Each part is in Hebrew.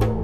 you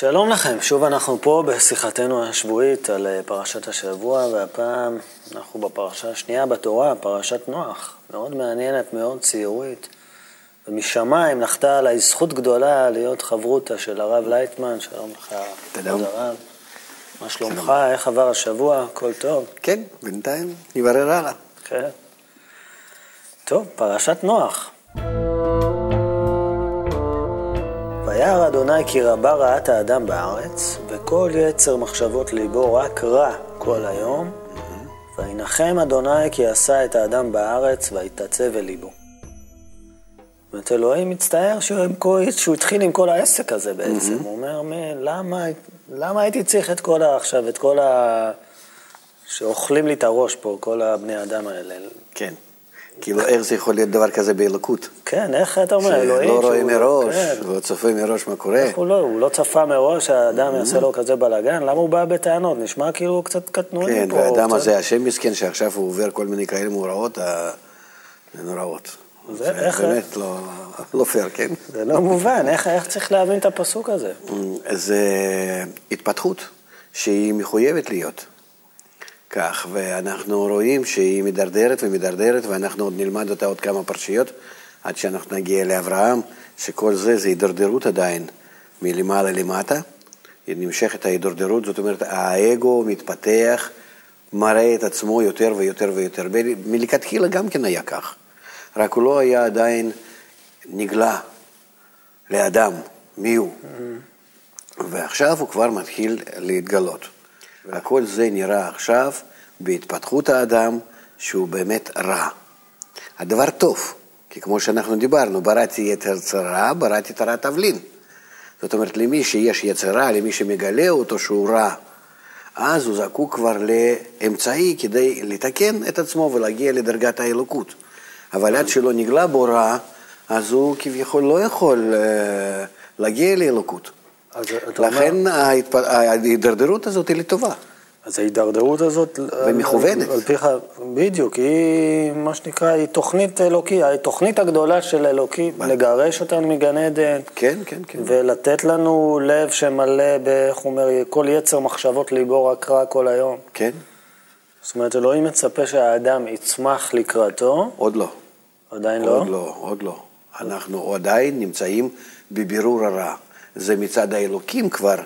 שלום לכם, שוב אנחנו פה בשיחתנו השבועית על אה, פרשת השבוע, והפעם אנחנו בפרשה השנייה בתורה, פרשת נוח. מאוד מעניינת, מאוד ציורית. ומשמיים נחתה עליי זכות גדולה להיות חברותה של הרב לייטמן, שלום לך, כבוד הרב. מה שלומך, איך עבר השבוע, הכל טוב? כן, בינתיים נברר הלאה. כן. טוב, פרשת נוח. וירא אדוני כי רבה רעת האדם בארץ, וכל יצר מחשבות ליבו רק רע כל היום, וינחם אדוני כי עשה את האדם בארץ, ויתעצב אל ליבו. זאת אומרת, אלוהים מצטער שהוא, שהוא התחיל עם כל העסק הזה בעצם. הוא אומר, למה, למה הייתי צריך את כל ה... עכשיו, את כל ה... שאוכלים לי את הראש פה, כל הבני אדם האלה. כן. כאילו, איך זה יכול להיות דבר כזה באלוקות? כן, איך אתה אומר, אלוהים... שלא רואה מראש, כן. והוא צופה מראש מה קורה. איך הוא לא, הוא לא צפה מראש שהאדם יעשה לו כזה בלאגן, למה הוא בא בטענות? נשמע כאילו הוא קצת קטנוני כן, פה. כן, והאדם הזה, השם מסכן, שעכשיו הוא עובר כל מיני כאלה מאורעות, נוראות. זה איך... באמת לא, לא פייר, כן? זה לא מובן, איך צריך להבין את הפסוק הזה? זה התפתחות שהיא מחויבת להיות. כך, ואנחנו רואים שהיא מדרדרת ומדרדרת, ואנחנו עוד נלמד אותה עוד כמה פרשיות, עד שאנחנו נגיע לאברהם, שכל זה זה הידרדרות עדיין מלמעלה למטה. היא נמשכת ההידרדרות, זאת אומרת, האגו מתפתח, מראה את עצמו יותר ויותר ויותר. מלכתחילה גם כן היה כך, רק הוא לא היה עדיין נגלה לאדם, מי הוא. Mm-hmm. ועכשיו הוא כבר מתחיל להתגלות. וכל זה נראה עכשיו בהתפתחות האדם שהוא באמת רע. הדבר טוב, כי כמו שאנחנו דיברנו, בראתי יתר צרה, בראתי תרת תבלין. זאת אומרת, למי שיש יצרה, למי שמגלה אותו שהוא רע, אז הוא זקוק כבר לאמצעי כדי לתקן את עצמו ולהגיע לדרגת האלוקות. אבל עד שלא נגלה בו רע, אז הוא כביכול לא יכול uh, להגיע לאלוקות. לכן אומר... ההידרדרות הזאת היא לטובה. אז ההידרדרות הזאת... ומכוונת. על פיך, בדיוק, היא מה שנקרא, היא תוכנית אלוקי, התוכנית הגדולה של אלוקי, לגרש אותנו מגן עדן. כן, כן, כן. ולתת לנו לב שמלא, איך הוא אומר, כל יצר מחשבות ליבו רק רע כל היום. כן. זאת אומרת, אלוהים מצפה שהאדם יצמח לקראתו. עוד לא. עדיין לא? עוד לא, עוד לא. אנחנו עדיין נמצאים בבירור הרע. זה מצד האלוקים כבר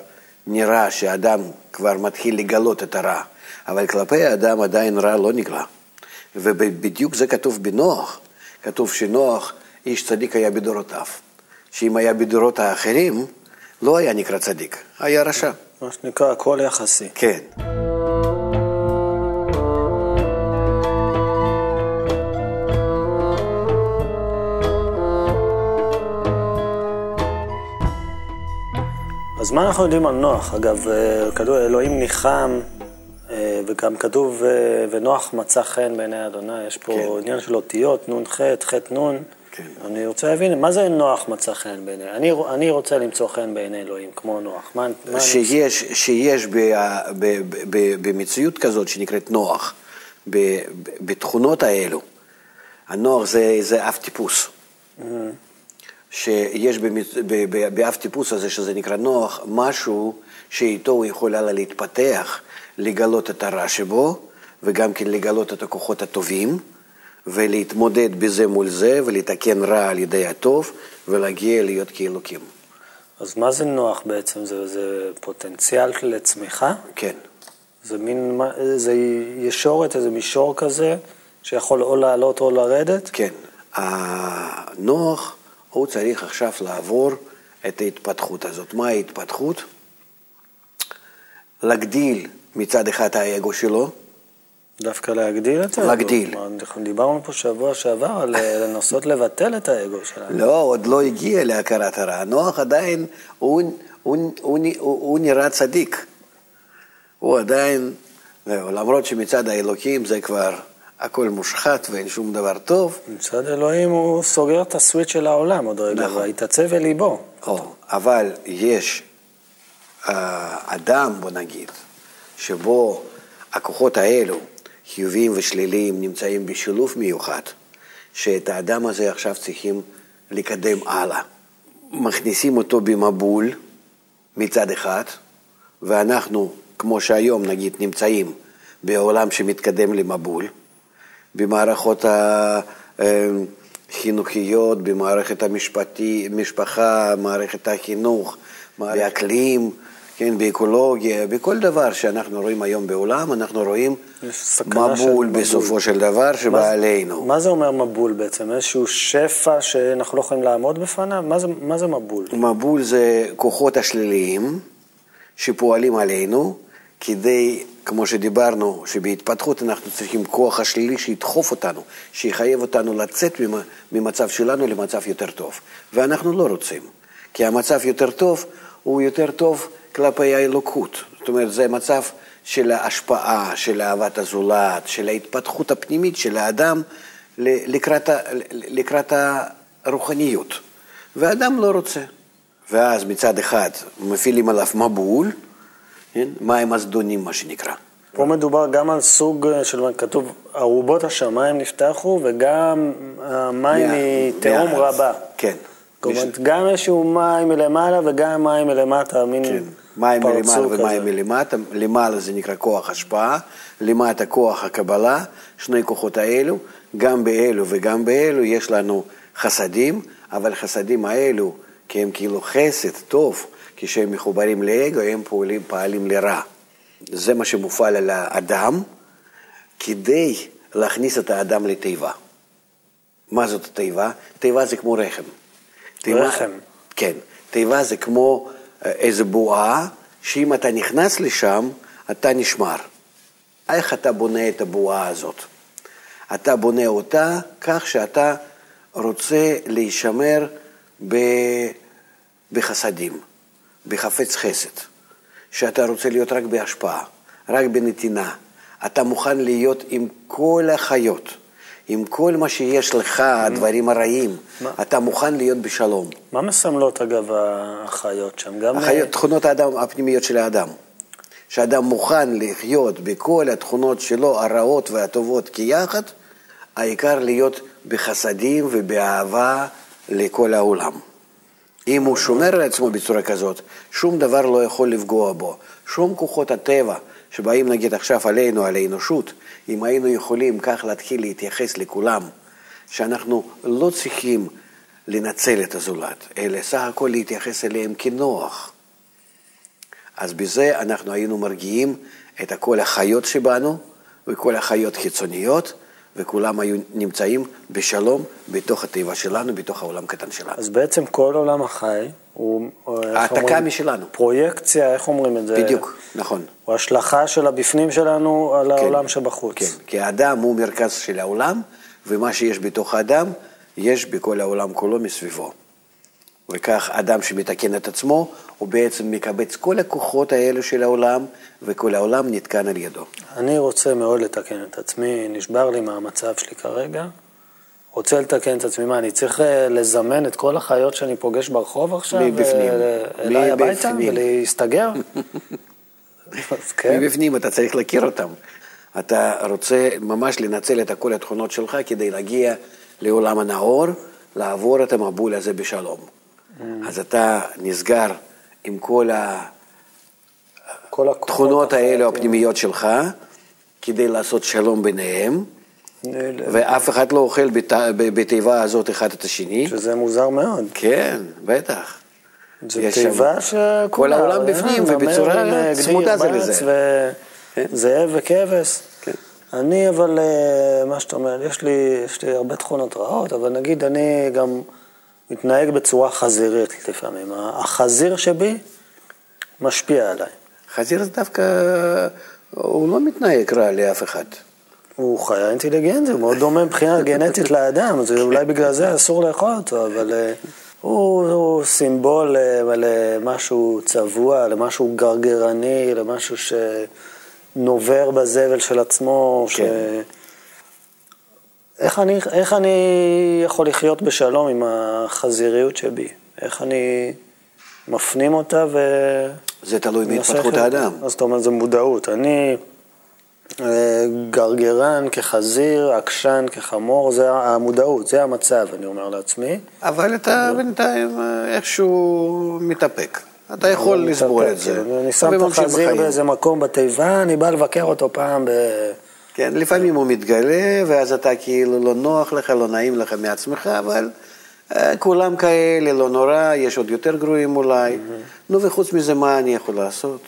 נראה שאדם כבר מתחיל לגלות את הרע, אבל כלפי האדם עדיין רע לא נגלה. ובדיוק זה כתוב בנוח, כתוב שנוח, איש צדיק היה בדורותיו. שאם היה בדורות האחרים, לא היה נקרא צדיק, היה רשע. מה שנקרא, הכל יחסי. כן. אז מה אנחנו יודעים על נוח? אגב, אה, כתוב, אלוהים ניחם, אה, וגם כתוב, אה, ונוח מצא חן בעיני אדוני, יש פה כן. עניין של אותיות, נ"ח, ח"ן. כן. אני רוצה להבין, מה זה נוח מצא חן בעיני? אני, אני רוצה למצוא חן בעיני אלוהים, כמו נוח. מה, מה שיש, אני... שיש ב, ב, ב, במציאות כזאת שנקראת נוח, בתכונות האלו, הנוח זה, זה אף טיפוס. Mm-hmm. שיש באף טיפוס הזה, שזה נקרא נוח, משהו שאיתו הוא יכול הלאה להתפתח, לגלות את הרע שבו, וגם כן לגלות את הכוחות הטובים, ולהתמודד בזה מול זה, ולתקן רע על ידי הטוב, ולהגיע להיות כאלוקים. אז מה זה נוח בעצם? זה, זה פוטנציאל לצמיחה? כן. זה מין, זה ישורת, איזה מישור כזה, שיכול או לעלות או לרדת? כן. הנוח... הוא צריך עכשיו לעבור את ההתפתחות הזאת. מה ההתפתחות? להגדיל מצד אחד האגו שלו, דווקא להגדיל את האגו. להגדיל. אנחנו דיברנו פה שבוע שעבר על אה, לנסות לבטל את האגו שלנו. לא, עוד לא הגיע להכרת הרע. נוח עדיין, הוא, הוא, הוא, הוא, הוא נראה צדיק. הוא עדיין, למרות שמצד האלוקים זה כבר הכל מושחת ואין שום דבר טוב. מצד אלוהים הוא סוגר את הסוויץ' של העולם עוד רגע, נכון. ויתעצב אל ליבו. או, אבל יש אה, אדם, בוא נגיד, שבו הכוחות האלו, חיוביים ושליליים, נמצאים בשילוב מיוחד, שאת האדם הזה עכשיו צריכים לקדם הלאה. מכניסים אותו במבול מצד אחד, ואנחנו, כמו שהיום נגיד, נמצאים בעולם שמתקדם למבול, במערכות החינוכיות, במערכת המשפטי, משפחה, מערכת החינוך, באקלים, כן, באקולוגיה, בכל דבר שאנחנו רואים היום בעולם, אנחנו רואים סכנה של מבול מבול. בסופו של דבר מה שבא זה- עלינו. מה זה אומר מבול בעצם? איזשהו שפע שאנחנו לא יכולים לעמוד בפניו? מה זה, מה זה מבול? מבול זה כוחות השליליים שפועלים עלינו כדי, כמו שדיברנו, שבהתפתחות אנחנו צריכים כוח השלילי שידחוף אותנו, שיחייב אותנו לצאת ממ- ממצב שלנו למצב יותר טוב. ואנחנו לא רוצים, כי המצב יותר טוב הוא יותר טוב כלפי האלוקות. זאת אומרת, זה מצב של ההשפעה, של אהבת הזולת, של ההתפתחות הפנימית של האדם לקראת, לקראת הרוחניות. והאדם לא רוצה. ואז מצד אחד מפעילים עליו מבול, כן? מים הזדונים מה שנקרא. פה מדובר גם על סוג אה, של, כתוב, ארובות השמיים נפתחו וגם המים מה- מתהום. רבה. כן. אומרת, גם איזשהו מים מלמעלה וגם מים מלמטה, מין כן. מים מלמעלה ומים. מלמטה, למעלה זה נקרא כוח השפעה, למטה כוח הקבלה, שני כוחות האלו, גם באלו וגם באלו יש לנו חסדים, אבל חסדים האלו, כי הם כאילו חסד טוב, כשהם מחוברים לאגו, הם פועלים, פעלים לרע. זה מה שמופעל על האדם, כדי להכניס את האדם לתיבה. מה זאת התיבה? תיבה זה כמו רחם. תיבה- רחם. כן. תיבה זה כמו אה, איזו בועה, שאם אתה נכנס לשם, אתה נשמר. איך אתה בונה את הבועה הזאת? אתה בונה אותה כך שאתה רוצה להישמר ב... בחסדים, בחפץ חסד, שאתה רוצה להיות רק בהשפעה, רק בנתינה. אתה מוכן להיות עם כל החיות, עם כל מה שיש לך, הדברים הרעים, מה? אתה מוכן להיות בשלום. מה מסמלות אגב החיות שם? גם... החיות, תכונות האדם, הפנימיות של האדם. שאדם מוכן לחיות בכל התכונות שלו, הרעות והטובות כיחד, העיקר להיות בחסדים ובאהבה לכל העולם. אם הוא שומר על עצמו בצורה כזאת, שום דבר לא יכול לפגוע בו. שום כוחות הטבע שבאים נגיד עכשיו עלינו, על האנושות, אם היינו יכולים כך להתחיל להתייחס לכולם, שאנחנו לא צריכים לנצל את הזולת, אלא סך הכל להתייחס אליהם כנוח. אז בזה אנחנו היינו מרגיעים את כל החיות שבנו וכל החיות חיצוניות, וכולם היו נמצאים בשלום בתוך הטבע שלנו, בתוך העולם הקטן שלנו. אז בעצם כל עולם החי הוא... איך העתקה? משלנו. פרויקציה, איך אומרים את זה? בדיוק, נכון. הוא השלכה של הבפנים שלנו על העולם שבחוץ. כן, כי האדם הוא מרכז של העולם, ומה שיש בתוך האדם, יש בכל העולם כולו מסביבו. וכך אדם שמתקן את עצמו, הוא בעצם מקבץ כל הכוחות האלו של העולם, וכל העולם נתקן על ידו. אני רוצה מאוד לתקן את עצמי, נשבר לי מהמצב שלי כרגע. רוצה לתקן את עצמי, מה, אני צריך אה, לזמן את כל החיות שאני פוגש ברחוב עכשיו? מבפנים. אה, אליי הביתה. ולהסתגר? כן. מבפנים אתה צריך להכיר אותם. אתה רוצה ממש לנצל את כל התכונות שלך כדי להגיע לעולם הנאור, לעבור את המבול הזה בשלום. אז אתה נסגר עם כל כל הכוחות התכונות האלו החייתיים. הפנימיות שלך, כדי לעשות שלום ביניהם, ואף אחד לא אוכל בתיבה הזאת אחד את השני. שזה מוזר מאוד. כן, בטח. זו תיבה שכולה... כל העולם בפנים, ובצורה צמודה זה לזה. כן. וזאב וכבש. כן. אני אבל, אה, מה שאתה אומר, יש לי, יש לי הרבה תכונות רעות, אבל נגיד אני גם מתנהג בצורה חזירית לפעמים. החזיר שבי משפיע עליי. חזיר זה דווקא, הוא לא מתנהג רע לאף אחד. הוא חיה אינטליגנטית, הוא מאוד דומה מבחינה גנטית לאדם, אז אולי בגלל זה אסור לאכול אותו, אבל אה, הוא, הוא סימבול אה, למשהו צבוע, למשהו גרגרני, למשהו שנובר בזבל של עצמו, כן. ש... איך אני, איך אני יכול לחיות בשלום עם החזיריות שבי? איך אני מפנים אותה ו... זה תלוי בהתפתחות האדם. אז אתה אומר, זה מודעות. אני אה, גרגרן כחזיר, עקשן כחמור, זה המודעות, זה המצב, אני אומר לעצמי. אבל אתה בינתיים אה, איכשהו מתאפק. אתה יכול לסבול את זה. אני שם את החזיר באיזה מקום בתיבה, אני בא לבקר אותו פעם ב... כן, לפעמים הוא מתגלה, ואז אתה כאילו לא נוח לך, לא נעים לך מעצמך, אבל אה, כולם כאלה, לא נורא, יש עוד יותר גרועים אולי. נו, וחוץ מזה, מה אני יכול לעשות?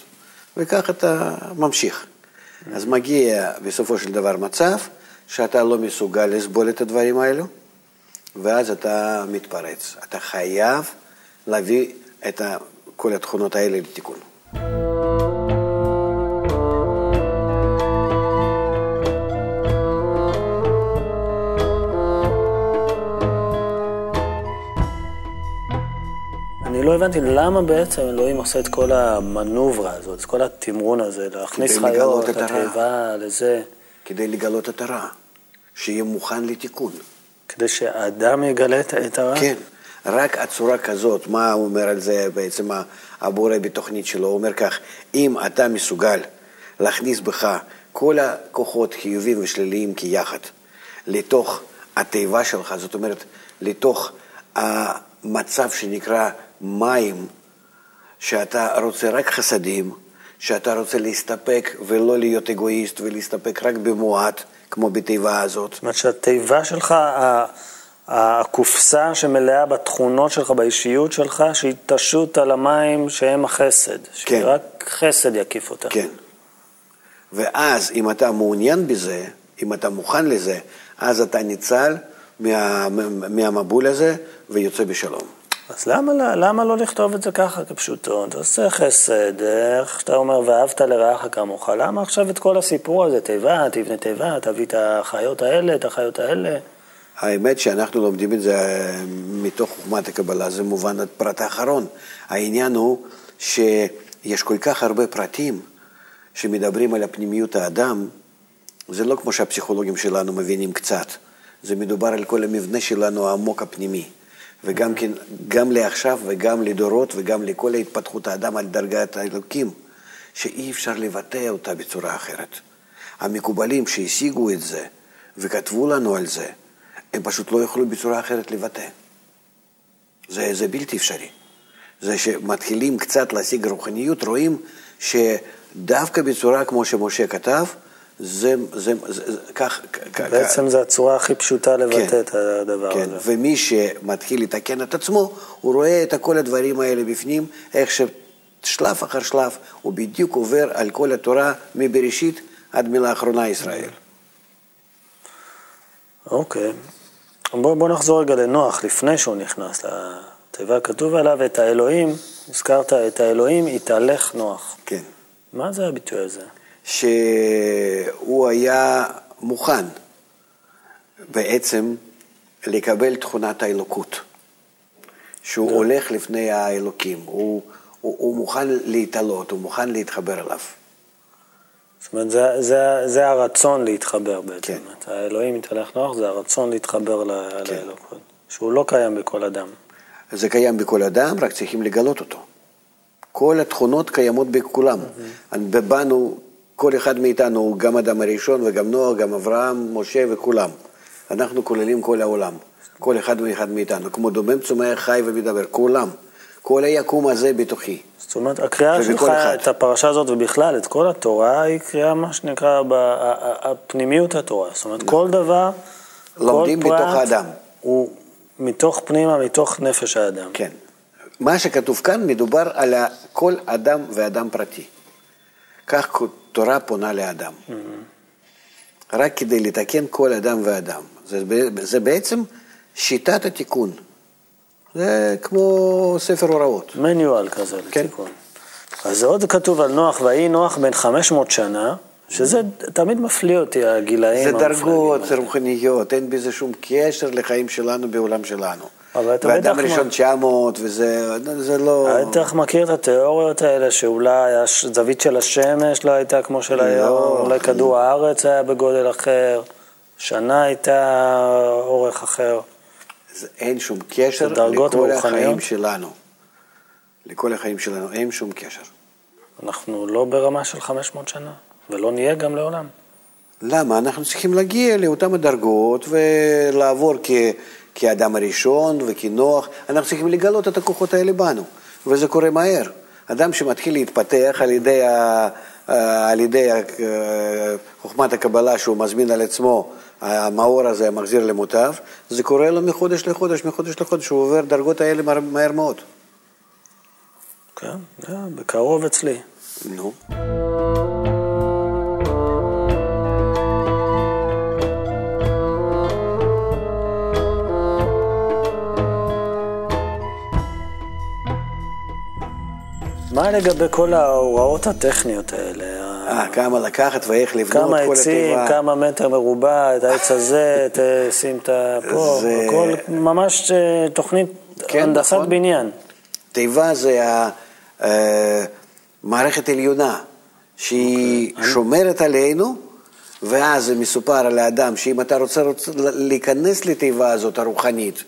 וכך אתה ממשיך. אז מגיע בסופו של דבר מצב שאתה לא מסוגל לסבול את הדברים האלו, ואז אתה מתפרץ. אתה חייב להביא את כל התכונות האלה לתיקון. לא הבנתי למה בעצם אלוהים עושה את כל המנוברה הזאת, את כל התמרון הזה, להכניס חיות, לתיבה, לזה. כדי לגלות את הרע, שיהיה מוכן לתיקון. כדי שהאדם יגלה את הרע? כן, רק הצורה כזאת, מה הוא אומר על זה בעצם הבורא בתוכנית שלו? הוא אומר כך, אם אתה מסוגל להכניס בך כל הכוחות חיוביים ושליליים כיחד לתוך התיבה שלך, זאת אומרת, לתוך המצב שנקרא מים, שאתה רוצה רק חסדים, שאתה רוצה להסתפק ולא להיות אגואיסט ולהסתפק רק במועט, כמו בתיבה הזאת. זאת אומרת שהתיבה שלך, הקופסה שמלאה בתכונות שלך, באישיות שלך, שהיא תשוט על המים שהם החסד. כן. שרק חסד יקיף אותה. כן. ואז אם אתה מעוניין בזה, אם אתה מוכן לזה, אז אתה ניצל מה, מהמבול הזה ויוצא בשלום. אז למה, למה לא לכתוב את זה ככה כפשוטו? תעשה חסד, איך שאתה אומר, ואהבת לרעך כמוך, למה עכשיו את כל הסיפור הזה, תיבה, תבנה תיבה, תביא את החיות האלה, את החיות האלה? האמת שאנחנו לומדים את זה אה, מתוך חוכמת הקבלה, זה מובן עד פרט האחרון. העניין הוא שיש כל כך הרבה פרטים שמדברים על הפנימיות האדם, זה לא כמו שהפסיכולוגים שלנו מבינים קצת, זה מדובר על כל המבנה שלנו העמוק הפנימי. וגם כן, גם לעכשיו וגם לדורות וגם לכל ההתפתחות האדם על דרגת האלוקים, שאי אפשר לבטא אותה בצורה אחרת. המקובלים שהשיגו את זה וכתבו לנו על זה, הם פשוט לא יכלו בצורה אחרת לבטא. זה, זה בלתי אפשרי. זה שמתחילים קצת להשיג רוחניות, רואים שדווקא בצורה כמו שמשה כתב, זה, זה, זה, זה כך... בעצם זו הצורה הכי פשוטה לבטא כן, את הדבר כן. הזה. ומי שמתחיל לתקן את עצמו, הוא רואה את כל הדברים האלה בפנים, איך ששלב אחר שלב הוא בדיוק עובר על כל התורה מבראשית עד מילה אחרונה ישראל. אוקיי. בוא, בוא נחזור רגע לנוח, לפני שהוא נכנס לתיבה, כתוב עליו את האלוהים, הזכרת את האלוהים, התהלך נוח. כן. מה זה הביטוי הזה? שהוא היה מוכן בעצם לקבל תכונת האלוקות, שהוא לא. הולך לפני האלוקים, הוא, הוא, הוא מוכן להתעלות, הוא מוכן להתחבר אליו. זאת אומרת, זה, זה, זה הרצון להתחבר בעצם. כן. האלוהים מתהלך נוח, זה הרצון להתחבר כן. לאלוקות, שהוא לא קיים בכל אדם. זה קיים בכל אדם, רק צריכים לגלות אותו. כל התכונות קיימות בכולם. Mm-hmm. בנו כל אחד מאיתנו הוא גם אדם הראשון וגם נוח, גם אברהם, משה וכולם. אנחנו כוללים כל העולם, כל אחד ואחד מאיתנו, כמו דומם, צומח, חי ומדבר, כולם. כל היקום הזה בתוכי. זאת אומרת, הקריאה שלך, את הפרשה הזאת ובכלל, את כל התורה, היא קריאה, מה שנקרא, הפנימיות התורה. זאת אומרת, כל דבר, לומדים כל פרט, מתוך האדם. הוא מתוך פנימה, מתוך נפש האדם. כן. מה שכתוב כאן, מדובר על כל אדם ואדם פרטי. כך תורה פונה לאדם. Mm-hmm. רק כדי לתקן כל אדם ואדם. זה, זה בעצם שיטת התיקון. זה כמו ספר הוראות. מניואל כזה כן. לתיקון. אז עוד כתוב על נוח, ויהי נוח בן 500 שנה, שזה תמיד מפליא אותי, הגילאים זה דרגות האלה. רוחניות, אין בזה שום קשר לחיים שלנו בעולם שלנו. אבל אתה ואדם ראשון מה- 900, וזה זה לא... בטח מכיר את התיאוריות האלה, שאולי הזווית של השמש לא הייתה כמו של היום, לא. אולי כדור הארץ היה בגודל אחר, שנה הייתה אורך אחר. אין שום קשר לכל? החיים שלנו. לכל החיים שלנו אין שום קשר. אנחנו לא ברמה של 500 שנה, ולא נהיה גם לעולם. למה? אנחנו צריכים להגיע לאותן הדרגות ולעבור כ, כאדם הראשון וכנוח. אנחנו צריכים לגלות את הכוחות האלה בנו, וזה קורה מהר. אדם שמתחיל להתפתח על ידי, ה, על ידי ה, חוכמת הקבלה שהוא מזמין על עצמו, המאור הזה המחזיר למוטב, זה קורה לו מחודש לחודש, מחודש לחודש, הוא עובר דרגות האלה מהר, מהר מאוד. כן, זה בקרוב אצלי. נו. מה לגבי כל ההוראות הטכניות האלה? אה, כמה לקחת ואיך לבנות כמה כל עצים, התיבה. כמה מטר מרובע, את העץ הזה, שים את פה, זה- הכל ממש אה, תוכנית כן, הנדסת נכון. בניין. תיבה זה המערכת עליונה, שהיא אוקיי. שומרת עלינו, ואז זה מסופר על האדם שאם אתה רוצה, רוצה להיכנס לתיבה הזאת הרוחנית,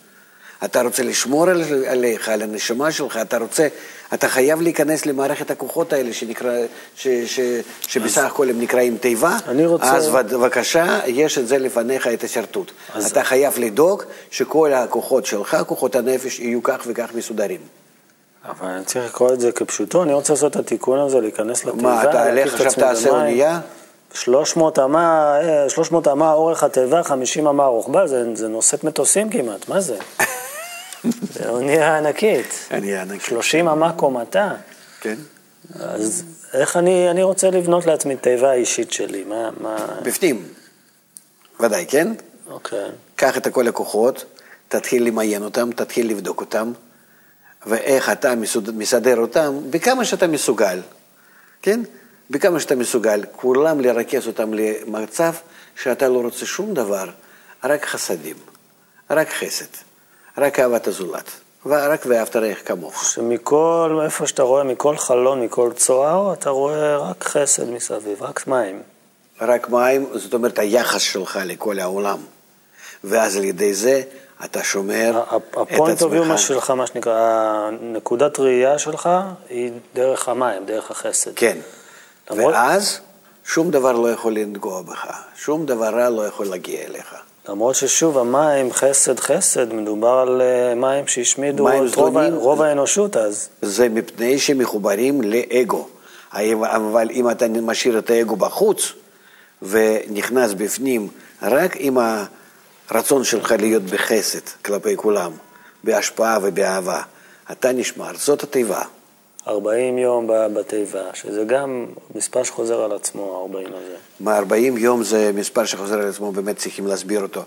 אתה רוצה לשמור על, עליך, על הנשמה שלך, אתה רוצה, אתה חייב להיכנס למערכת הכוחות האלה שנקרא, ש, ש, שבסך הכל הם נקראים תיבה, אני רוצה- אז בבקשה, יש את זה לפניך, את השרטוט. אז- אתה חייב לדאוג שכל הכוחות שלך, כוחות הנפש, יהיו כך וכך מסודרים. אבל אני צריך לקרוא את זה כפשוטו, אני רוצה לעשות את התיקון הזה, להיכנס לתיבה, מה, אתה לך עכשיו תעשה. אונייה? 300 אמה, אה, 300 אמה אורך התיבה, 50 אמה רוחבה, זה, זה נושאת מטוסים כמעט, מה זה? זה אונייה ענקית. אני ענק. 30 אמה קומתה. כן. אז איך אני, אני רוצה לבנות לעצמי תיבה אישית שלי, מה, מה... בפנים. ודאי, כן? אוקיי. קח את כל הכוחות, תתחיל למיין אותם, תתחיל לבדוק אותם, ואיך אתה מסדר אותם, בכמה שאתה מסוגל, כן? בכמה שאתה מסוגל, כולם לרכז אותם למצב שאתה לא רוצה שום דבר, רק חסדים, רק חסד, רק אהבת הזולת, ורק ואהבת רעך כמוך. שמכל, איפה שאתה רואה, מכל חלון, מכל צוהר, אתה רואה רק חסד מסביב, רק מים. רק מים, זאת אומרת היחס שלך לכל העולם. ואז על ידי זה אתה שומר את הפוינט אוף יומה עצמך. שלך, מה שנקרא, הנקודת ראייה שלך היא דרך המים, דרך החסד. כן. למרות- ואז שום דבר לא יכול לנגוע בך, שום דבר רע לא יכול להגיע אליך. למרות ששוב, המים, חסד, חסד, מדובר על אה, מים שהשמידו מים את רוב. רוב האנושות אז. זה מפני שמחוברים לאגו. אבל אם אתה משאיר את האגו בחוץ ונכנס בפנים רק עם הרצון שלך להיות בחסד כלפי כולם, בהשפעה ובאהבה, אתה נשמר. זאת התיבה. 40 יום בתיבה, שזה גם מספר שחוזר על עצמו, 40 הזה. מ-40 יום זה מספר שחוזר על עצמו, באמת צריכים להסביר אותו.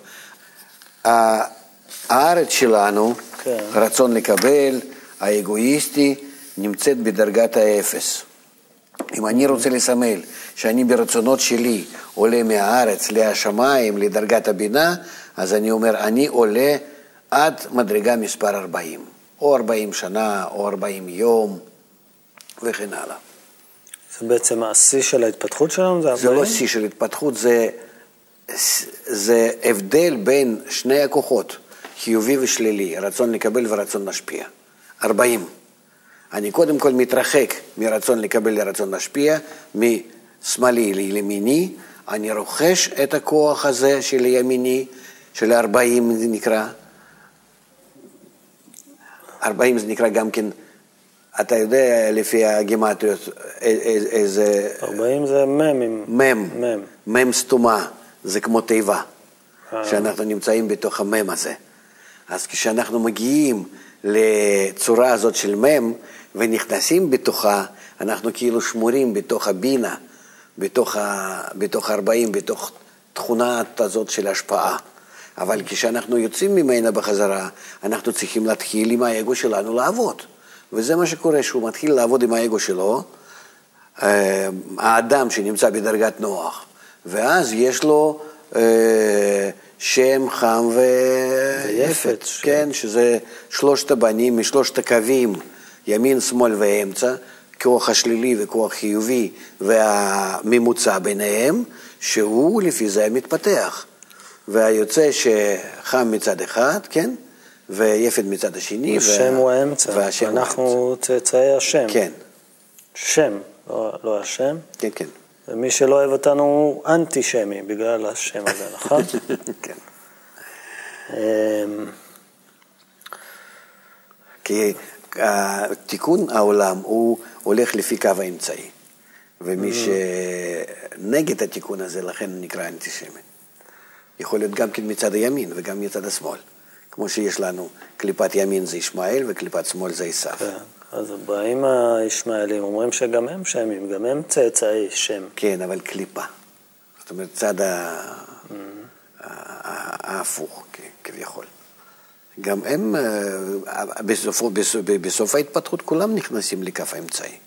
הארץ שלנו, כן. רצון לקבל, האגואיסטי, נמצאת בדרגת האפס. אם אני רוצה לסמל שאני ברצונות שלי עולה מהארץ לשמיים, לדרגת הבינה, אז אני אומר, אני עולה עד מדרגה מספר 40, או 40 שנה, או 40 יום, וכן הלאה. זה בעצם השיא של ההתפתחות שלנו? זה זה לא 40? שיא של התפתחות, זה, זה הבדל בין שני הכוחות, חיובי ושלילי, רצון לקבל ורצון להשפיע. 40. אני קודם כל מתרחק מרצון לקבל לרצון להשפיע, משמאלי לימיני, אני רוכש את הכוח הזה של ימיני, של 40 זה נקרא. 40 זה נקרא גם כן, אתה יודע לפי הגימטריות איזה... 40 זה מ' עם... מם, מם. מם סתומה, זה כמו תיבה, אה. שאנחנו נמצאים בתוך המם הזה. אז כשאנחנו מגיעים לצורה הזאת של מם ונכנסים בתוכה, אנחנו כאילו שמורים בתוך הבינה, בתוך, ה, בתוך 40, בתוך תכונה הזאת של השפעה. אבל כשאנחנו יוצאים ממנה בחזרה, אנחנו צריכים להתחיל עם האגו שלנו לעבוד. וזה מה שקורה, שהוא מתחיל לעבוד עם האגו שלו, אה, האדם שנמצא בדרגת נוח, ואז יש לו אה, שם חם. ויפת. כן, שזה שלושת הבנים משלושת הקווים, ימין, שמאל ואמצע, כוח השלילי וכוח חיובי והממוצע ביניהם, שהוא לפי זה מתפתח. והיוצא שחם מצד אחד, כן? ויפת מצד השני. השם הוא האמצע, והשם אנחנו צאצאי השם. כן, שם, לא, לא השם. כן, כן. ומי שלא אוהב אותנו הוא אנטישמי בגלל השם הזה, נכון? כן. אמ, כי אה, תיקון העולם הוא הולך לפי קו האמצעי. ומי שנגד התיקון הזה, לכן נקרא אנטישמי. יכול להיות גם כן מצד הימין וגם מצד השמאל. כמו שיש לנו, קליפת ימין זה ישמעאל וקליפת שמאל זה עשיו. כן. אז באים הישמעאלים, אומרים שגם הם שמים, גם הם צאצאי שם. כן, אבל קליפה. זאת אומרת, צד ה- ה- ההפוך, כביכול. גם הם, אה, בסוף ההתפתחות כולם נכנסים לכף האמצעי.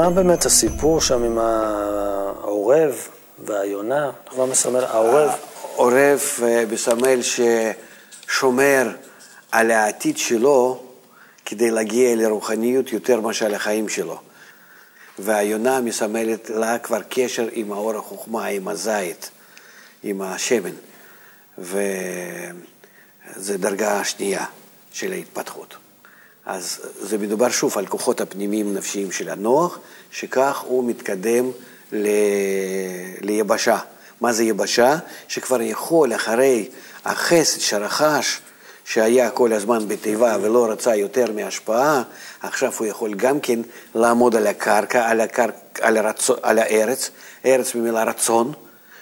מה, מה באמת הסיפור שם עם העורב והיונה? לא מסמל, העורב, עורב אה, מסמל ששומר על העתיד שלו כדי להגיע לרוחניות יותר מאשר לחיים שלו. והיונה מסמלת לה כבר קשר עם האור החוכמה, עם הזית, עם השמן. וזה דרגה שנייה של ההתפתחות. אז זה מדובר שוב על כוחות הפנימיים נפשיים של הנוח, שכך הוא מתקדם ל... ליבשה. מה זה יבשה? שכבר יכול אחרי החסד שרכש, שהיה כל הזמן בתיבה ולא רצה יותר מהשפעה, עכשיו הוא יכול גם כן לעמוד על הקרקע, על, הקר... על, הרצ... על הארץ, ארץ במילה רצון.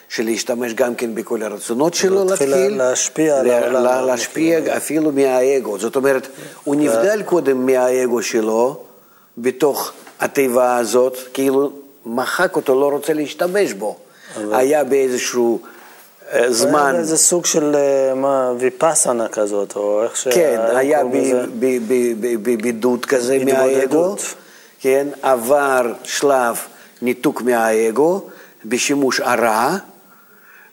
של להשתמש גם כן בכל הרצונות שלו, להתחיל להתחיל להשפיע על העולם. לה- להשפיע אפילו מהאגו. זאת אומרת, הוא נבדל קודם מהאגו שלו, בתוך התיבה הזאת, כאילו מחק אותו, לא רוצה להשתמש בו. היה באיזשהו אה, זמן, זה סוג של אה, מה, ויפאסנה כזאת, או איך ש... כן, היה קוראים לזה. ב- ב- ב- ב- בבידוד כזה. מהאגו, כן, עבר שלב ניתוק מהאגו, בשימוש הרע,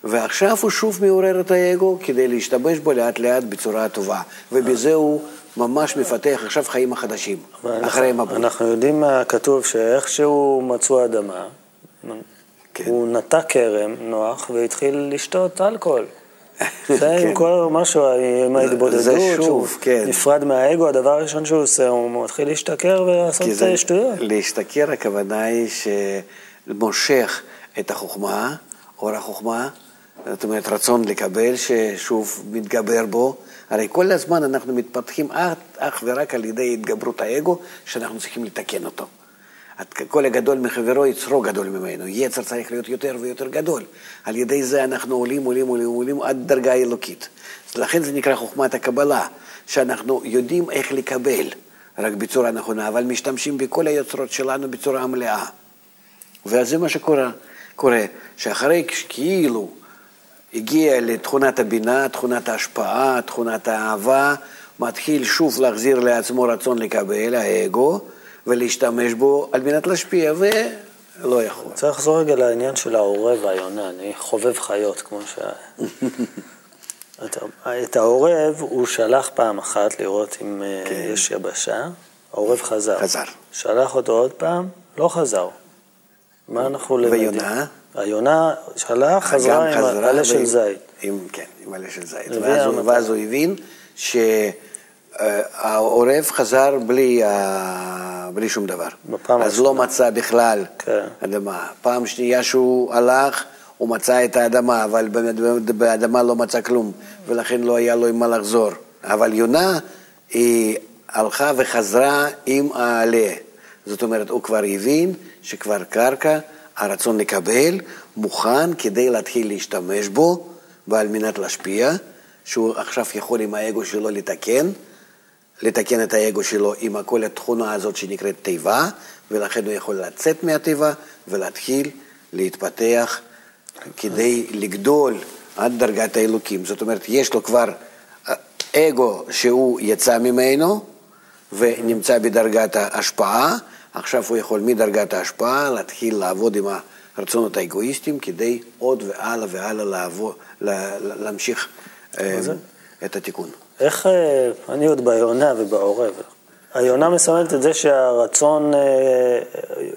ועכשיו הוא שוב מעורר את האגו כדי להשתמש בו לאט לאט בצורה טובה, ובזה הוא ממש מפתח עכשיו חיים החדשים, אחרי אנחנו- מבול. אנחנו יודעים מהכתוב שאיכשהו מצאו אדמה, כן. הוא נטע כרם, נוח, והתחיל לשתות אלכוהול. זה כן. עם כל משהו, עם ההתבודדות, זה שוב, שהוא כן. נפרד מהאגו, הדבר הראשון שהוא עושה, הוא מתחיל להשתכר ולעשות זה, שטויות. להשתכר הכוונה היא שמושך את החוכמה, אור החוכמה, זאת אומרת רצון לקבל ששוב מתגבר בו. הרי כל הזמן אנחנו מתפתחים אך, אך ורק על ידי התגברות האגו, שאנחנו צריכים לתקן אותו. כל הגדול מחברו יצרו גדול ממנו, יצר צריך להיות יותר ויותר גדול. על ידי זה אנחנו עולים, עולים, עולים, עולים עד דרגה אלוקית. לכן זה נקרא חוכמת הקבלה, שאנחנו יודעים איך לקבל, רק בצורה נכונה, אבל משתמשים בכל היוצרות שלנו בצורה מלאה. ואז זה מה שקורה, קורה, שאחרי כאילו הגיע לתכונת הבינה, תכונת ההשפעה, תכונת האהבה, מתחיל שוב להחזיר לעצמו רצון לקבל, האגו, ולהשתמש בו על מנת להשפיע, ולא יכול. צריך לחזור רגע לעניין של העורב והיונה, אני חובב חיות, כמו ש... את- את העורב הוא שלח פעם אחת לראות אם אה, כן. יש יבשה, העורב חזר. חזר. שלח אותו עוד פעם, לא חזר. מה אנחנו למדים? ויונה? היונה שלח, חזרה עם עלה של זית. עם, כן, עם עלה של זית. ואז, הוא, המטרה. ואז הוא הבין שהעורב חזר בלי, שום דבר. אז. לא מצא בכלל כן. אדמה. פעם שנייה שהוא הלך, הוא מצא את האדמה, אבל באדמה לא מצא כלום, ולכן לא היה לו עם מה לחזור. אבל יונה, היא הלכה וחזרה עם העלה. זאת אומרת, הוא כבר הבין שכבר קרקע, הרצון לקבל, מוכן כדי להתחיל להשתמש בו, ועל מנת להשפיע, שהוא עכשיו יכול עם האגו שלו לתקן, לתקן את האגו שלו עם כל התכונה הזאת שנקראת תיבה, ולכן הוא יכול לצאת מהתיבה ולהתחיל להתפתח כדי לגדול עד דרגת האלוקים. זאת אומרת, יש לו כבר אה, אגו שהוא יצא ממנו ונמצא בדרגת ההשפעה, עכשיו הוא יכול מדרגת ההשפעה להתחיל לעבוד עם הרצונות האגואיסטיים כדי עוד והלאה והלאה לעבוד, להמשיך אה, את התיקון. איך, אה, אני עוד ביונה ובעורב, היונה מסמלת את זה שהרצון, אה,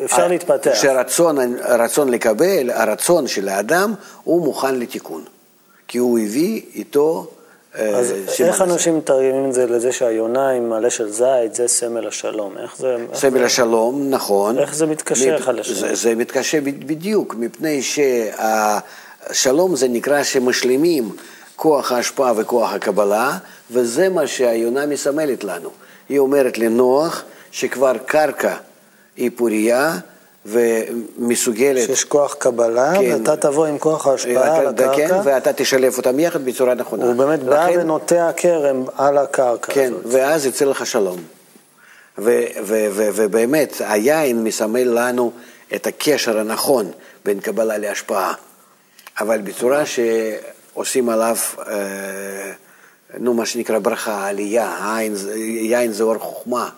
אפשר להתפתח. שהרצון לקבל, הרצון של האדם, הוא מוכן לתיקון. כי הוא הביא איתו אז איך אנשים מתרגמים את זה לזה שהיונה עם מלא של זית זה סמל השלום? איך זה... סמל השלום, נכון. איך זה מתקשר אחד לשני? זה, זה מתקשר בדיוק, מפני שהשלום זה נקרא שמשלימים כוח ההשפעה וכוח הקבלה, וזה מה שהיונה מסמלת לנו. היא אומרת לנוח שכבר קרקע היא פורייה ומסוגלת... שיש כוח קבלה, כן, ואתה תבוא עם כוח ההשפעה על הקרקע. כן, ואתה תשלב אותם יחד בצורה נכונה. הוא באמת לכן, בא ונוטע כרם על הקרקע כן, הזאת. ואז יצא לך שלום. ו, ו, ו, ובאמת, היין מסמל לנו את הקשר הנכון בין קבלה להשפעה, אבל בצורה שעושים עליו... אה, נו, מה שנקרא ברכה, עלייה, יין, יין זה אור חוכמה.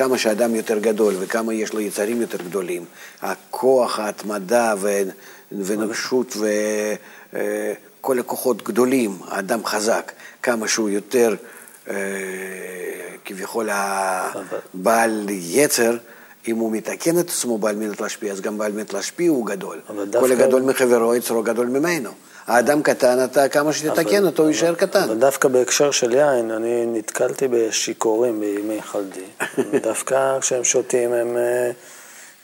כמה שאדם יותר גדול וכמה יש לו יצרים יותר גדולים, הכוח, ההתמדה ונגשות וכל אה, הכוחות גדולים, האדם חזק, כמה שהוא יותר אה, כביכול בעל יצר, אם הוא מתקן את עצמו בעל מנת להשפיע, אז גם בעל מנת להשפיע הוא גדול. כל הגדול מחברו, יצרו גדול ממנו. האדם קטן, אתה כמה שתתקן אותו, הוא יישאר קטן. אבל דווקא בהקשר של יין, אני נתקלתי בשיכורים בימי חלדי. דווקא כשהם שותים, הם אה,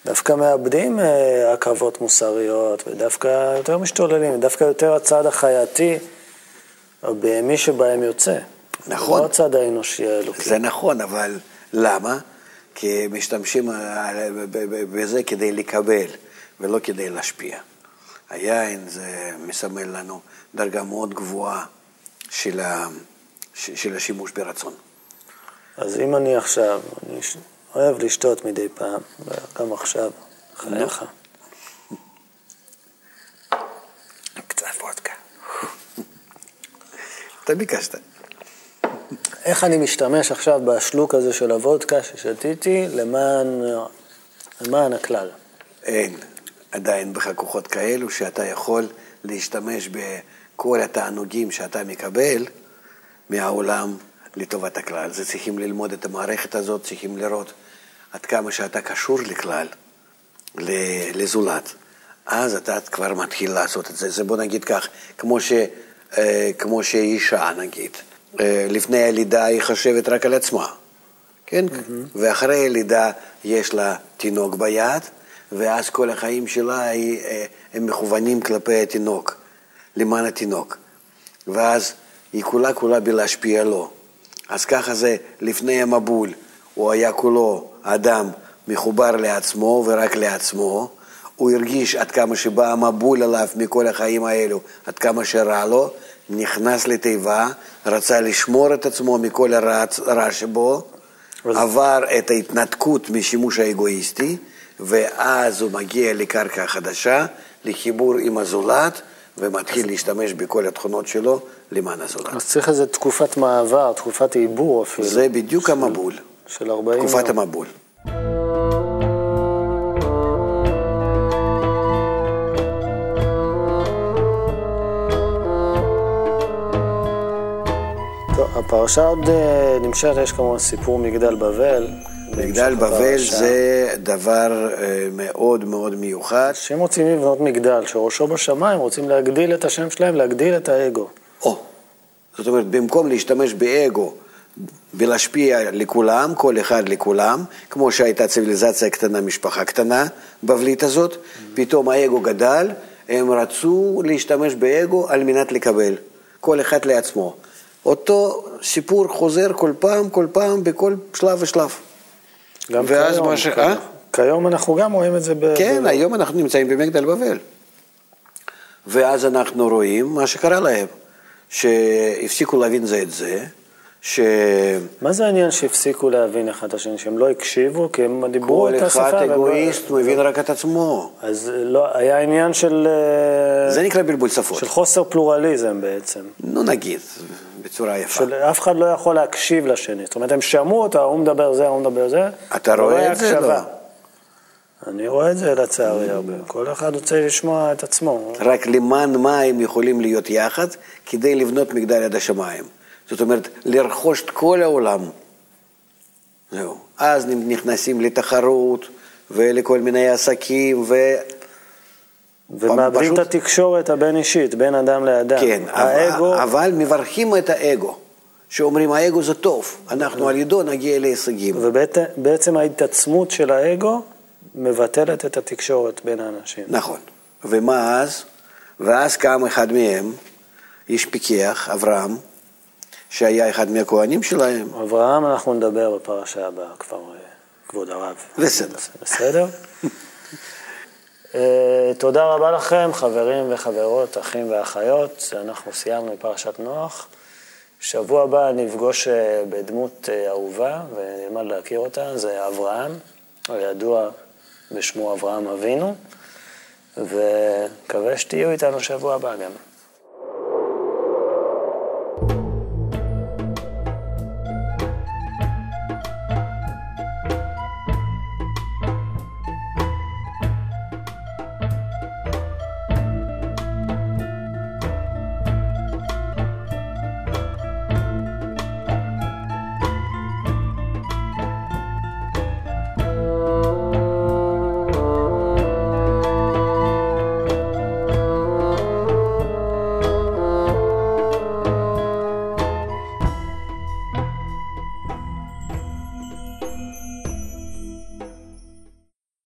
דווקא מאבדים אה, הקרבות מוסריות, ודווקא יותר משתוללים, דווקא יותר הצד החייתי, הבהמי שבהם יוצא. נכון. לא הצד האנושי האלוקי. זה נכון, אבל למה? כי משתמשים בזה כדי לקבל, ולא כדי להשפיע. היין זה מסמל לנו דרגה מאוד גבוהה של, ה, של השימוש ברצון. אז אם אני עכשיו, אני אוהב לשתות מדי פעם, גם עכשיו, חייך. קצת וודקה. אתה ביקשת. איך אני משתמש עכשיו בשלוק הזה של הוודקה ששתיתי למען, למען הכלל? אין. עדיין בך כוחות כאלו שאתה יכול להשתמש בכל התענוגים שאתה מקבל מהעולם לטובת הכלל. זה צריכים ללמוד את המערכת הזאת, צריכים לראות עד כמה שאתה קשור לכלל, לזולת. אז אתה כבר מתחיל לעשות את זה. זה בוא נגיד כך, כמו, ש, אה, כמו שאישה נגיד, אה, לפני הלידה היא חושבת רק על עצמה, כן? Mm-hmm. ואחרי הלידה יש לה תינוק ביד, ואז כל החיים שלה אה, הם מכוונים כלפי התינוק, למען התינוק. ואז היא כולה כולה בלהשפיע לו. אז ככה זה לפני המבול, הוא היה כולו אדם מחובר לעצמו ורק לעצמו. הוא הרגיש עד כמה שבא המבול עליו מכל החיים האלו, עד כמה שרע לו, נכנס לתיבה, רצה לשמור את עצמו מכל הרע שבו, עבר את ההתנתקות משימוש האגואיסטי, ואז הוא מגיע לקרקע חדשה, לחיבור עם הזולת, ומתחיל להשתמש בכל התכונות שלו למען הזולת. אז צריך איזו תקופת מעבר, תקופת עיבור אפילו. זה בדיוק של, המבול. של 40 תקופת יום. המבול. הפרשה עוד אה, נמשכת, יש כמובן סיפור מגדל בבל. מגדל בבל זה דבר אה, מאוד מאוד מיוחד. אנשים רוצים לבנות מגדל שראשו בשמיים, רוצים להגדיל את השם שלהם, להגדיל את האגו. או, זאת אומרת, במקום להשתמש באגו ולהשפיע לכולם, כל אחד לכולם, כמו שהייתה ציוויליזציה קטנה, משפחה קטנה, בבלית הזאת, mm-hmm. פתאום האגו גדל, הם רצו להשתמש באגו על מנת לקבל, כל אחד לעצמו. אותו סיפור חוזר כל פעם, כל פעם, בכל שלב ושלב. גם ואז כיום, מה ש... אה? כיום אנחנו גם רואים את זה ב... כן, ב... היום אנחנו נמצאים במגדל בבל. ואז אנחנו רואים מה שקרה להם, שהפסיקו להבין זה את זה, ש... מה זה העניין שהפסיקו להבין אחד את השני, שהם לא הקשיבו, כי הם דיברו כל את השפה? אחד והם לא- אגואיסט מבין רק את עצמו. אז לא, היה עניין של, אה, זה נקרא בלבול שפות. של חוסר פלורליזם בעצם. נו נגיד, בצורה יפה. של אף אחד לא יכול להקשיב לשני. זאת אומרת, הם שמעו אותה, הוא מדבר זה, הוא מדבר זה. אתה רואה את זה? לא. אני רואה את זה לצערי הרבה. כל אחד רוצה לשמוע את עצמו. רק למען מה הם יכולים להיות יחד כדי לבנות מגדל יד השמיים. זאת אומרת, לרכוש את כל העולם. זהו. אז נכנסים לתחרות ולכל מיני עסקים, ו... ומאבדים פשוט- את התקשורת הבין-אישית, בין אדם לאדם. כן, האגו, אבל, מברכים את האגו. שאומרים האגו זה טוב, אנחנו על ידו נגיע להישגים. ובעצם ההתעצמות של האגו מבטלת את התקשורת בין האנשים. נכון. ומה אז? ואז קם אחד מהם, איש פיקח, אברהם, שהיה אחד מהכהנים שלהם. אברהם, אנחנו נדבר בפרשה הבאה כבר, אה, כבוד הרב. בסדר. בסדר? אה, תודה רבה לכם, חברים וחברות, אחים ואחיות. אנחנו סיימנו את פרשת נוח. שבוע הבא נפגוש אה, בדמות אה, אהובה ונלמד להכיר אותה, זה אברהם, הידוע בשמו אברהם אבינו, ומקווה שתהיו איתנו שבוע הבא גם.